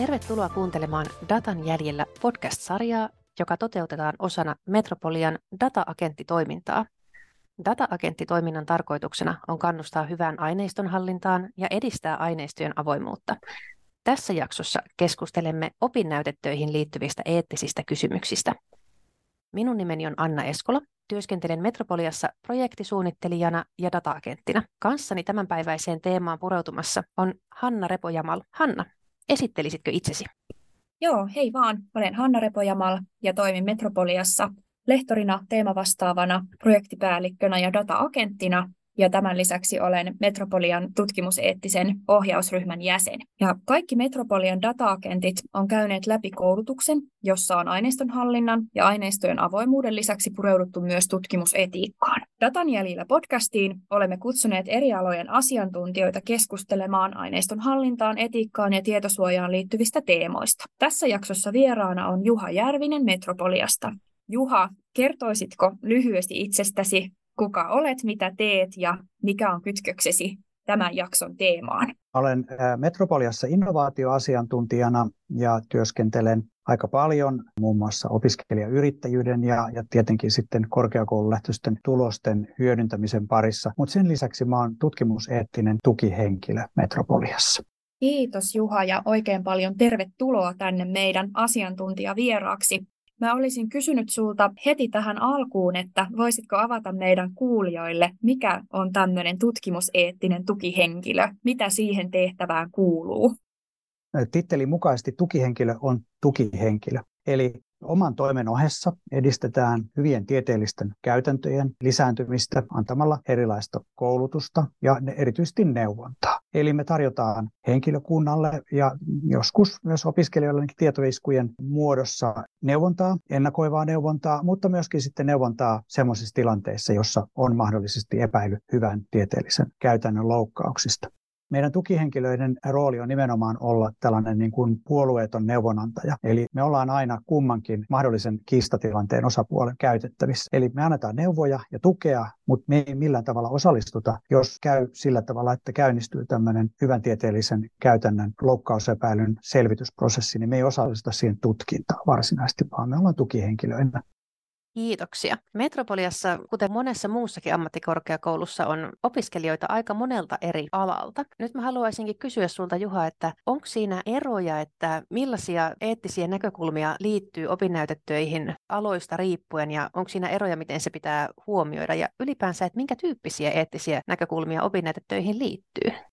Tervetuloa kuuntelemaan Datan jäljellä podcast-sarjaa, joka toteutetaan osana Metropolian data-agenttitoimintaa. Data-agenttitoiminnan tarkoituksena on kannustaa hyvään aineistonhallintaan ja edistää aineistojen avoimuutta. Tässä jaksossa keskustelemme opinnäytetöihin liittyvistä eettisistä kysymyksistä. Minun nimeni on Anna Eskola. Työskentelen Metropoliassa projektisuunnittelijana ja data-agenttina. Kanssani tämänpäiväiseen teemaan pureutumassa on Hanna Repojamal. Hanna, esittelisitkö itsesi? Joo, hei vaan. Olen Hanna Repojamal ja toimin Metropoliassa lehtorina, teemavastaavana, projektipäällikkönä ja data-agenttina ja tämän lisäksi olen Metropolian tutkimuseettisen ohjausryhmän jäsen. Ja kaikki Metropolian data-agentit on käyneet läpi koulutuksen, jossa on aineistonhallinnan ja aineistojen avoimuuden lisäksi pureuduttu myös tutkimusetiikkaan. Datan jäljillä podcastiin olemme kutsuneet eri alojen asiantuntijoita keskustelemaan aineiston hallintaan, etiikkaan ja tietosuojaan liittyvistä teemoista. Tässä jaksossa vieraana on Juha Järvinen Metropoliasta. Juha, kertoisitko lyhyesti itsestäsi, kuka olet, mitä teet ja mikä on kytköksesi tämän jakson teemaan? Olen Metropoliassa innovaatioasiantuntijana ja työskentelen aika paljon muun muassa opiskelijayrittäjyyden ja, ja tietenkin sitten korkeakoululähtöisten tulosten hyödyntämisen parissa. Mutta sen lisäksi mä oon tutkimuseettinen tukihenkilö Metropoliassa. Kiitos Juha ja oikein paljon tervetuloa tänne meidän asiantuntijavieraaksi. Mä olisin kysynyt sulta heti tähän alkuun, että voisitko avata meidän kuulijoille, mikä on tämmöinen tutkimuseettinen tukihenkilö, mitä siihen tehtävään kuuluu? Tittelin mukaisesti tukihenkilö on tukihenkilö. Eli Oman toimen ohessa edistetään hyvien tieteellisten käytäntöjen lisääntymistä antamalla erilaista koulutusta ja erityisesti neuvontaa. Eli me tarjotaan henkilökunnalle ja joskus myös opiskelijoille tietoiskujen muodossa neuvontaa, ennakoivaa neuvontaa, mutta myöskin sitten neuvontaa sellaisissa tilanteissa, jossa on mahdollisesti epäily hyvän tieteellisen käytännön loukkauksista meidän tukihenkilöiden rooli on nimenomaan olla tällainen niin kuin puolueeton neuvonantaja. Eli me ollaan aina kummankin mahdollisen kiistatilanteen osapuolen käytettävissä. Eli me annetaan neuvoja ja tukea, mutta me ei millään tavalla osallistuta, jos käy sillä tavalla, että käynnistyy tämmöinen hyvän tieteellisen käytännön loukkausepäilyn selvitysprosessi, niin me ei osallistuta siihen tutkintaan varsinaisesti, vaan me ollaan tukihenkilöinä. Kiitoksia. Metropoliassa, kuten monessa muussakin ammattikorkeakoulussa, on opiskelijoita aika monelta eri alalta. Nyt mä haluaisinkin kysyä sulta, Juha, että onko siinä eroja, että millaisia eettisiä näkökulmia liittyy opinnäytetöihin aloista riippuen, ja onko siinä eroja, miten se pitää huomioida, ja ylipäänsä, että minkä tyyppisiä eettisiä näkökulmia opinnäytetöihin liittyy?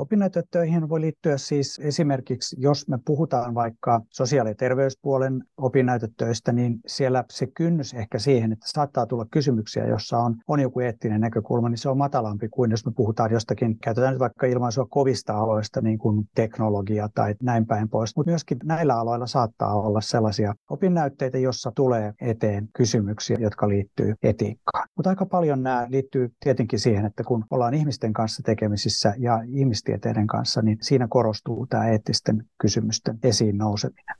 Opinnäytetöihin voi liittyä siis esimerkiksi, jos me puhutaan vaikka sosiaali- ja terveyspuolen opinnäytetöistä, niin siellä se kynnys ehkä siihen, että saattaa tulla kysymyksiä, jossa on, on joku eettinen näkökulma, niin se on matalampi kuin jos me puhutaan jostakin, käytetään nyt vaikka ilmaisua kovista aloista, niin kuin teknologia tai näin päin pois. Mutta myöskin näillä aloilla saattaa olla sellaisia opinnäytteitä, jossa tulee eteen kysymyksiä, jotka liittyy etiikkaan. Mutta aika paljon nämä liittyy tietenkin siihen, että kun ollaan ihmisten kanssa tekemisissä ja ihmisten taloustieteiden kanssa, niin siinä korostuu tämä eettisten kysymysten esiin nouseminen.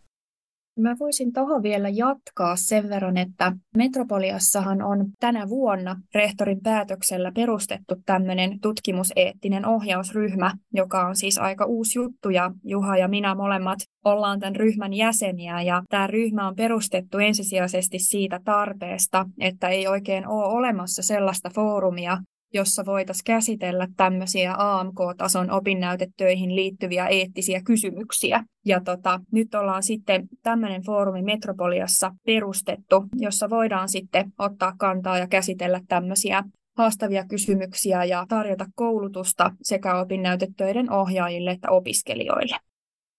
Mä voisin tuohon vielä jatkaa sen verran, että Metropoliassahan on tänä vuonna rehtorin päätöksellä perustettu tämmöinen tutkimuseettinen ohjausryhmä, joka on siis aika uusi juttu ja Juha ja minä molemmat ollaan tämän ryhmän jäseniä ja tämä ryhmä on perustettu ensisijaisesti siitä tarpeesta, että ei oikein ole olemassa sellaista foorumia, jossa voitaisiin käsitellä tämmöisiä AMK-tason opinnäytetöihin liittyviä eettisiä kysymyksiä. Ja tota, nyt ollaan sitten tämmöinen foorumi Metropoliassa perustettu, jossa voidaan sitten ottaa kantaa ja käsitellä tämmöisiä haastavia kysymyksiä ja tarjota koulutusta sekä opinnäytetöiden ohjaajille että opiskelijoille.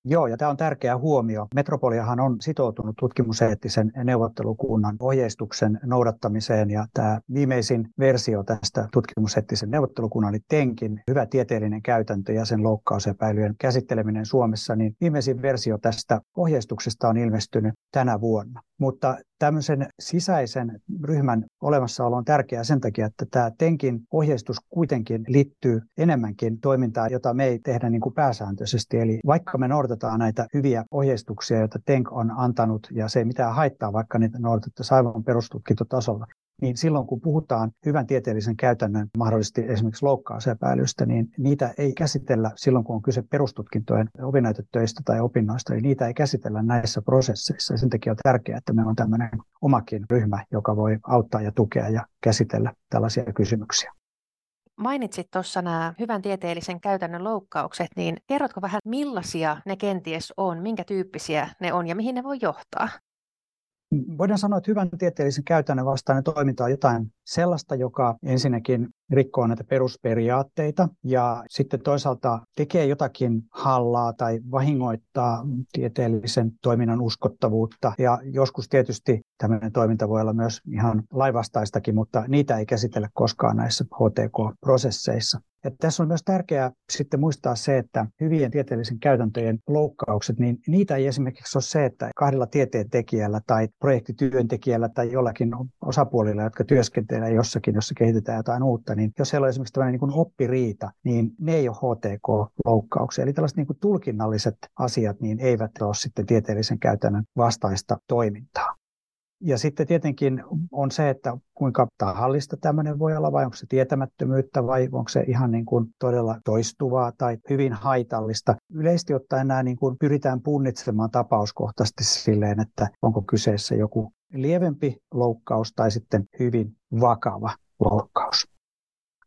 Joo, ja tämä on tärkeä huomio. Metropoliahan on sitoutunut tutkimuseettisen neuvottelukunnan ohjeistuksen noudattamiseen, ja tämä viimeisin versio tästä tutkimuseettisen neuvottelukunnan, eli TENKin hyvä tieteellinen käytäntö ja sen loukkausepäilyjen käsitteleminen Suomessa, niin viimeisin versio tästä ohjeistuksesta on ilmestynyt tänä vuonna. Mutta tämmöisen sisäisen ryhmän olemassaolo on tärkeää sen takia, että tämä TENKin ohjeistus kuitenkin liittyy enemmänkin toimintaan, jota me ei tehdä niin kuin pääsääntöisesti. Eli vaikka me noudatetaan näitä hyviä ohjeistuksia, joita TENK on antanut, ja se ei mitään haittaa, vaikka niitä noudatettaisiin aivan perustutkintotasolla, niin silloin kun puhutaan hyvän tieteellisen käytännön mahdollisesti esimerkiksi loukkausepäilystä, niin niitä ei käsitellä silloin, kun on kyse perustutkintojen opinnäytetöistä tai opinnoista, niin niitä ei käsitellä näissä prosesseissa. Ja sen takia on tärkeää, että meillä on tämmöinen omakin ryhmä, joka voi auttaa ja tukea ja käsitellä tällaisia kysymyksiä. Mainitsit tuossa nämä hyvän tieteellisen käytännön loukkaukset, niin kerrotko vähän millaisia ne kenties on, minkä tyyppisiä ne on ja mihin ne voi johtaa? Voidaan sanoa, että hyvän tieteellisen käytännön vastainen toiminta on jotain sellaista, joka ensinnäkin rikkoo näitä perusperiaatteita ja sitten toisaalta tekee jotakin hallaa tai vahingoittaa tieteellisen toiminnan uskottavuutta. Ja joskus tietysti tämmöinen toiminta voi olla myös ihan laivastaistakin, mutta niitä ei käsitellä koskaan näissä HTK-prosesseissa. Ja tässä on myös tärkeää sitten muistaa se, että hyvien tieteellisen käytäntöjen loukkaukset, niin niitä ei esimerkiksi ole se, että kahdella tieteentekijällä tai projektityöntekijällä tai jollakin osapuolilla, jotka työskentelee jossakin, jossa kehitetään jotain uutta, niin jos heillä on esimerkiksi tämmöinen niin oppiriita, niin ne ei ole HTK-loukkauksia. Eli tällaiset niin kuin tulkinnalliset asiat niin eivät ole sitten tieteellisen käytännön vastaista toimintaa. Ja sitten tietenkin on se, että kuinka tahallista tämmöinen voi olla, vai onko se tietämättömyyttä, vai onko se ihan niin kuin todella toistuvaa tai hyvin haitallista. Yleisesti ottaen nämä niin kuin pyritään punnitsemaan tapauskohtaisesti silleen, että onko kyseessä joku lievempi loukkaus tai sitten hyvin vakava loukkaus.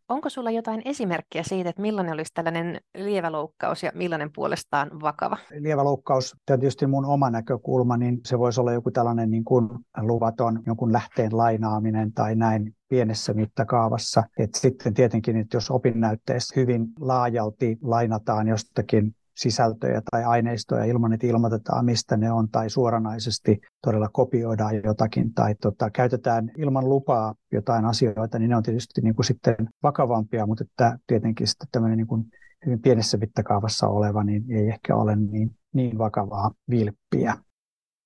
Onko sulla jotain esimerkkiä siitä, että millainen olisi tällainen lievä loukkaus ja millainen puolestaan vakava? Lievä loukkaus, tietysti mun oma näkökulma, niin se voisi olla joku tällainen niin kuin luvaton jonkun lähteen lainaaminen tai näin pienessä mittakaavassa. Et sitten tietenkin, että jos opinnäytteessä hyvin laajalti lainataan jostakin sisältöjä tai aineistoja ilman, että ilmoitetaan, mistä ne on, tai suoranaisesti todella kopioidaan jotakin, tai tota, käytetään ilman lupaa jotain asioita, niin ne on tietysti niin kuin sitten vakavampia, mutta että tietenkin sitten tämmöinen niin kuin hyvin pienessä mittakaavassa oleva, niin ei ehkä ole niin, niin vakavaa vilppiä.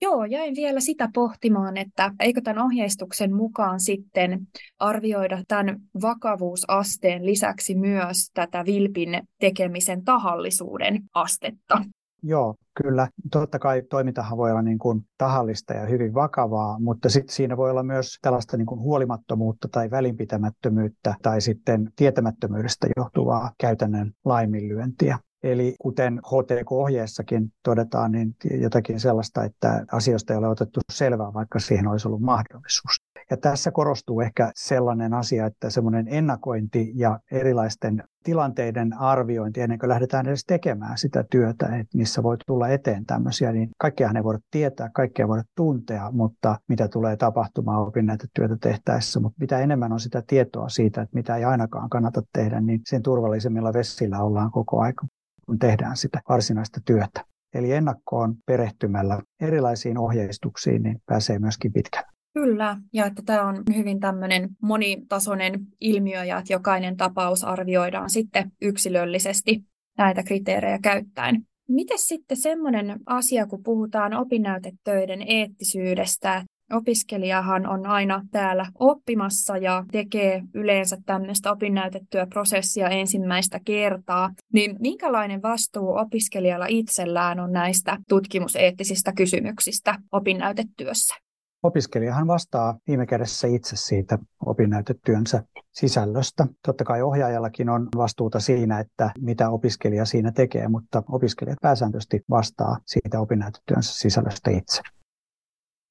Joo, jäin vielä sitä pohtimaan, että eikö tämän ohjeistuksen mukaan sitten arvioida tämän vakavuusasteen lisäksi myös tätä vilpin tekemisen tahallisuuden astetta. Joo, kyllä. Totta kai toimintahan voi olla niin kuin tahallista ja hyvin vakavaa, mutta sitten siinä voi olla myös tällaista niin kuin huolimattomuutta tai välinpitämättömyyttä tai sitten tietämättömyydestä johtuvaa käytännön laiminlyöntiä. Eli kuten HTK-ohjeessakin todetaan, niin jotakin sellaista, että asioista ei ole otettu selvää, vaikka siihen olisi ollut mahdollisuus. Ja tässä korostuu ehkä sellainen asia, että semmoinen ennakointi ja erilaisten tilanteiden arviointi ennen kuin lähdetään edes tekemään sitä työtä, että missä voi tulla eteen tämmöisiä, niin kaikkea ei voida tietää, kaikkea voida tuntea, mutta mitä tulee tapahtumaan opinnäytetyötä tehtäessä, mutta mitä enemmän on sitä tietoa siitä, että mitä ei ainakaan kannata tehdä, niin sen turvallisemmilla vessillä ollaan koko aika kun tehdään sitä varsinaista työtä. Eli ennakkoon perehtymällä erilaisiin ohjeistuksiin niin pääsee myöskin pitkälle. Kyllä, ja että tämä on hyvin tämmöinen monitasoinen ilmiö ja että jokainen tapaus arvioidaan sitten yksilöllisesti näitä kriteerejä käyttäen. Miten sitten semmoinen asia, kun puhutaan opinnäytetöiden eettisyydestä, Opiskelijahan on aina täällä oppimassa ja tekee yleensä tämmöistä opinnäytettyä prosessia ensimmäistä kertaa. Niin minkälainen vastuu opiskelijalla itsellään on näistä tutkimuseettisistä kysymyksistä opinnäytetyössä? Opiskelijahan vastaa viime kädessä itse siitä opinnäytetyönsä sisällöstä. Totta kai ohjaajallakin on vastuuta siinä, että mitä opiskelija siinä tekee, mutta opiskelijat pääsääntöisesti vastaa siitä opinnäytetyönsä sisällöstä itse.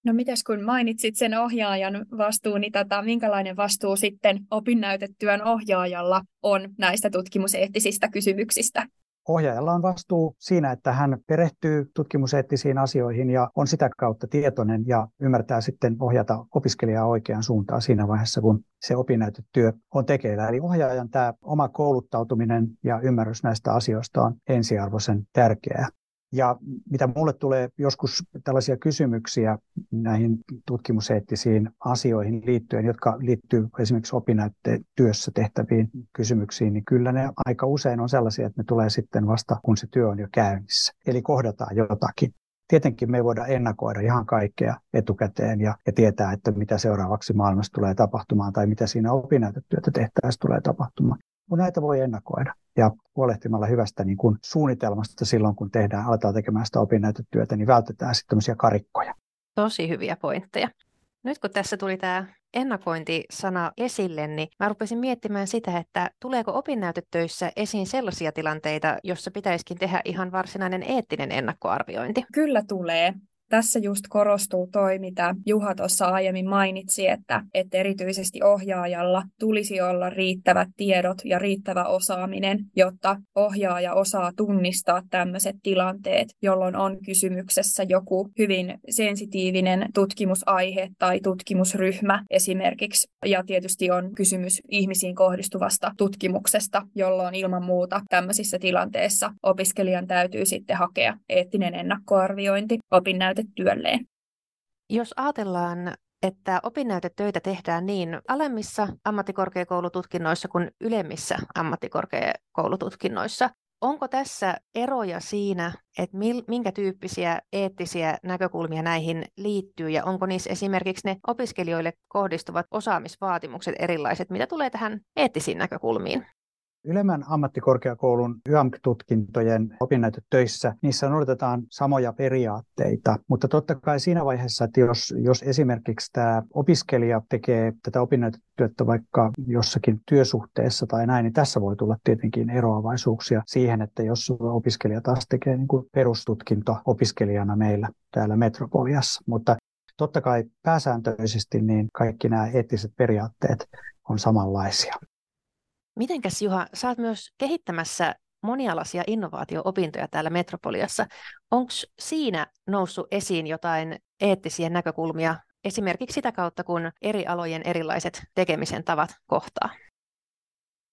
No mitäs kun mainitsit sen ohjaajan vastuun, niin tota, minkälainen vastuu sitten opinnäytetyön ohjaajalla on näistä tutkimuseettisistä kysymyksistä? Ohjaajalla on vastuu siinä, että hän perehtyy tutkimuseettisiin asioihin ja on sitä kautta tietoinen ja ymmärtää sitten ohjata opiskelijaa oikeaan suuntaan siinä vaiheessa, kun se opinnäytetyö on tekeillä. Eli ohjaajan tämä oma kouluttautuminen ja ymmärrys näistä asioista on ensiarvoisen tärkeää. Ja mitä mulle tulee joskus tällaisia kysymyksiä näihin tutkimuseettisiin asioihin liittyen, jotka liittyy esimerkiksi opinnäytteen työssä tehtäviin kysymyksiin, niin kyllä ne aika usein on sellaisia, että ne tulee sitten vasta, kun se työ on jo käynnissä. Eli kohdataan jotakin. Tietenkin me ei voida ennakoida ihan kaikkea etukäteen ja, ja tietää, että mitä seuraavaksi maailmassa tulee tapahtumaan tai mitä siinä opinnäytetyötä tehtäessä tulee tapahtumaan. Mutta näitä voi ennakoida ja huolehtimalla hyvästä niin kuin suunnitelmasta silloin, kun tehdään, aletaan tekemään sitä opinnäytetyötä, niin vältetään sitten tämmöisiä karikkoja. Tosi hyviä pointteja. Nyt kun tässä tuli tämä ennakointisana esille, niin mä rupesin miettimään sitä, että tuleeko opinnäytetöissä esiin sellaisia tilanteita, jossa pitäisikin tehdä ihan varsinainen eettinen ennakkoarviointi? Kyllä tulee tässä just korostuu toi, mitä Juha tuossa aiemmin mainitsi, että, että erityisesti ohjaajalla tulisi olla riittävät tiedot ja riittävä osaaminen, jotta ohjaaja osaa tunnistaa tämmöiset tilanteet, jolloin on kysymyksessä joku hyvin sensitiivinen tutkimusaihe tai tutkimusryhmä esimerkiksi. Ja tietysti on kysymys ihmisiin kohdistuvasta tutkimuksesta, jolloin ilman muuta tämmöisissä tilanteissa opiskelijan täytyy sitten hakea eettinen ennakkoarviointi opinnäytetöistä opinnäytetyölleen. Jos ajatellaan että opinnäytetöitä tehdään niin alemmissa ammattikorkeakoulututkinnoissa kuin ylemmissä ammattikorkeakoulututkinnoissa. Onko tässä eroja siinä, että minkä tyyppisiä eettisiä näkökulmia näihin liittyy ja onko niissä esimerkiksi ne opiskelijoille kohdistuvat osaamisvaatimukset erilaiset, mitä tulee tähän eettisiin näkökulmiin? Ylemmän ammattikorkeakoulun YAMK-tutkintojen opinnäytetöissä, niissä noudatetaan samoja periaatteita, mutta totta kai siinä vaiheessa, että jos, jos esimerkiksi tämä opiskelija tekee tätä opinnäytetyötä vaikka jossakin työsuhteessa tai näin, niin tässä voi tulla tietenkin eroavaisuuksia siihen, että jos opiskelija taas tekee niin kuin perustutkinto opiskelijana meillä täällä Metropoliassa, mutta totta kai pääsääntöisesti niin kaikki nämä eettiset periaatteet on samanlaisia. Mitenkäs Juha, oot myös kehittämässä monialaisia innovaatio-opintoja täällä Metropoliassa. Onko siinä noussut esiin jotain eettisiä näkökulmia esimerkiksi sitä kautta, kun eri alojen erilaiset tekemisen tavat kohtaa?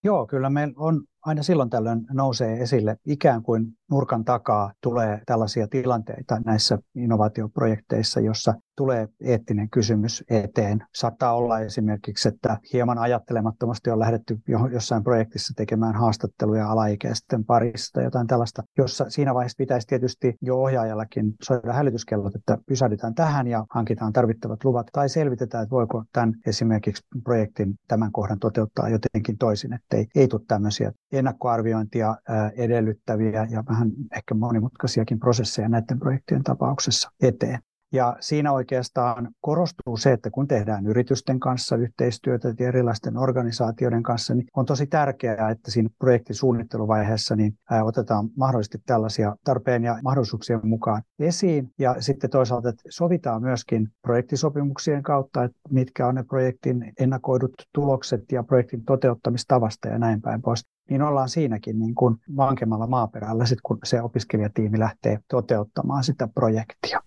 Joo, kyllä meillä on aina silloin tällöin nousee esille ikään kuin nurkan takaa tulee tällaisia tilanteita näissä innovaatioprojekteissa, jossa tulee eettinen kysymys eteen. Saattaa olla esimerkiksi, että hieman ajattelemattomasti on lähdetty jossain projektissa tekemään haastatteluja alaikäisten parissa tai jotain tällaista, jossa siinä vaiheessa pitäisi tietysti jo ohjaajallakin soida hälytyskellot, että pysähdytään tähän ja hankitaan tarvittavat luvat tai selvitetään, että voiko tämän esimerkiksi projektin tämän kohdan toteuttaa jotenkin toisin, ettei ei tule tämmöisiä ennakkoarviointia edellyttäviä ja vähän ehkä monimutkaisiakin prosesseja näiden projektien tapauksessa eteen. Ja siinä oikeastaan korostuu se, että kun tehdään yritysten kanssa yhteistyötä ja erilaisten organisaatioiden kanssa, niin on tosi tärkeää, että siinä projektin suunnitteluvaiheessa niin otetaan mahdollisesti tällaisia tarpeen ja mahdollisuuksien mukaan esiin. Ja sitten toisaalta että sovitaan myöskin projektisopimuksien kautta, että mitkä on ne projektin ennakoidut tulokset ja projektin toteuttamistavasta ja näin päin pois niin ollaan siinäkin niin kuin vankemmalla maaperällä, sit kun se opiskelijatiimi lähtee toteuttamaan sitä projektia.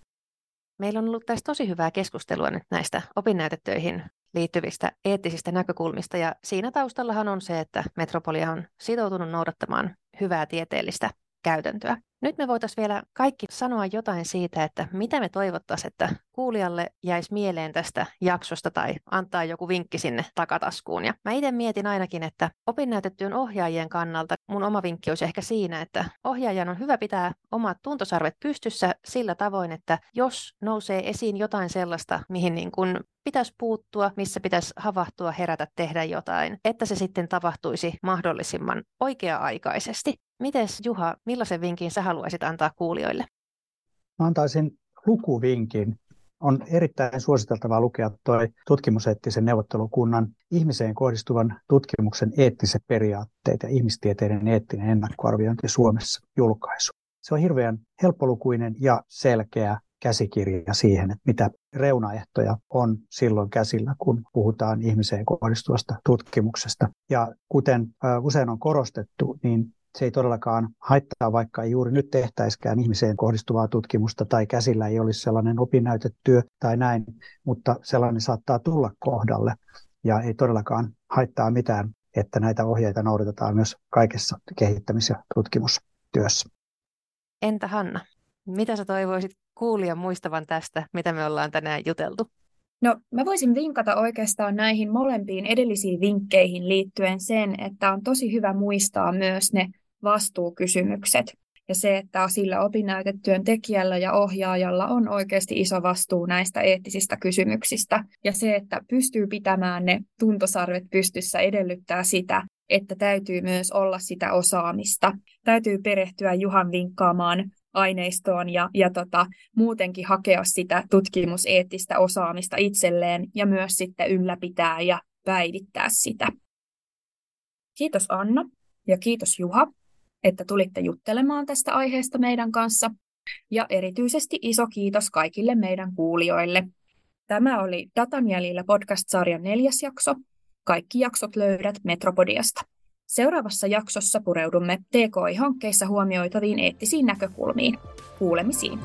Meillä on ollut tässä tosi hyvää keskustelua nyt näistä opinnäytetöihin liittyvistä eettisistä näkökulmista ja siinä taustallahan on se, että Metropolia on sitoutunut noudattamaan hyvää tieteellistä käytäntöä. Nyt me voitaisiin vielä kaikki sanoa jotain siitä, että mitä me toivottaisiin, että kuulijalle jäisi mieleen tästä jaksosta tai antaa joku vinkki sinne takataskuun. Ja mä itse mietin ainakin, että opinnäytetyön ohjaajien kannalta mun oma vinkki olisi ehkä siinä, että ohjaajan on hyvä pitää omat tuntosarvet pystyssä sillä tavoin, että jos nousee esiin jotain sellaista, mihin niin kun pitäisi puuttua, missä pitäisi havahtua, herätä, tehdä jotain, että se sitten tapahtuisi mahdollisimman oikea-aikaisesti. Mites Juha, millaisen vinkin sä haluaisit antaa kuulijoille? Mä antaisin lukuvinkin. On erittäin suositeltavaa lukea tuo tutkimuseettisen neuvottelukunnan ihmiseen kohdistuvan tutkimuksen eettiset periaatteet ja ihmistieteiden eettinen ennakkoarviointi Suomessa julkaisu. Se on hirveän helppolukuinen ja selkeä käsikirja siihen, että mitä reunaehtoja on silloin käsillä, kun puhutaan ihmiseen kohdistuvasta tutkimuksesta. Ja kuten usein on korostettu, niin se ei todellakaan haittaa, vaikka ei juuri nyt tehtäiskään ihmiseen kohdistuvaa tutkimusta tai käsillä ei olisi sellainen opinnäytetyö tai näin, mutta sellainen saattaa tulla kohdalle ja ei todellakaan haittaa mitään, että näitä ohjeita noudatetaan myös kaikessa kehittämis- ja tutkimustyössä. Entä Hanna, mitä sä toivoisit kuulijan muistavan tästä, mitä me ollaan tänään juteltu? No, mä voisin vinkata oikeastaan näihin molempiin edellisiin vinkkeihin liittyen sen, että on tosi hyvä muistaa myös ne vastuukysymykset. Ja se, että sillä opinnäytetyön tekijällä ja ohjaajalla on oikeasti iso vastuu näistä eettisistä kysymyksistä. Ja se, että pystyy pitämään ne tuntosarvet pystyssä, edellyttää sitä, että täytyy myös olla sitä osaamista. Täytyy perehtyä Juhan vinkkaamaan aineistoon ja, ja tota, muutenkin hakea sitä tutkimuseettistä osaamista itselleen ja myös sitten ylläpitää ja päivittää sitä. Kiitos Anna ja kiitos Juha, että tulitte juttelemaan tästä aiheesta meidän kanssa. Ja erityisesti iso kiitos kaikille meidän kuulijoille. Tämä oli Datan jäljillä podcast-sarjan neljäs jakso. Kaikki jaksot löydät Metropodiasta. Seuraavassa jaksossa pureudumme TKI-hankkeissa huomioitaviin eettisiin näkökulmiin. Kuulemisiin.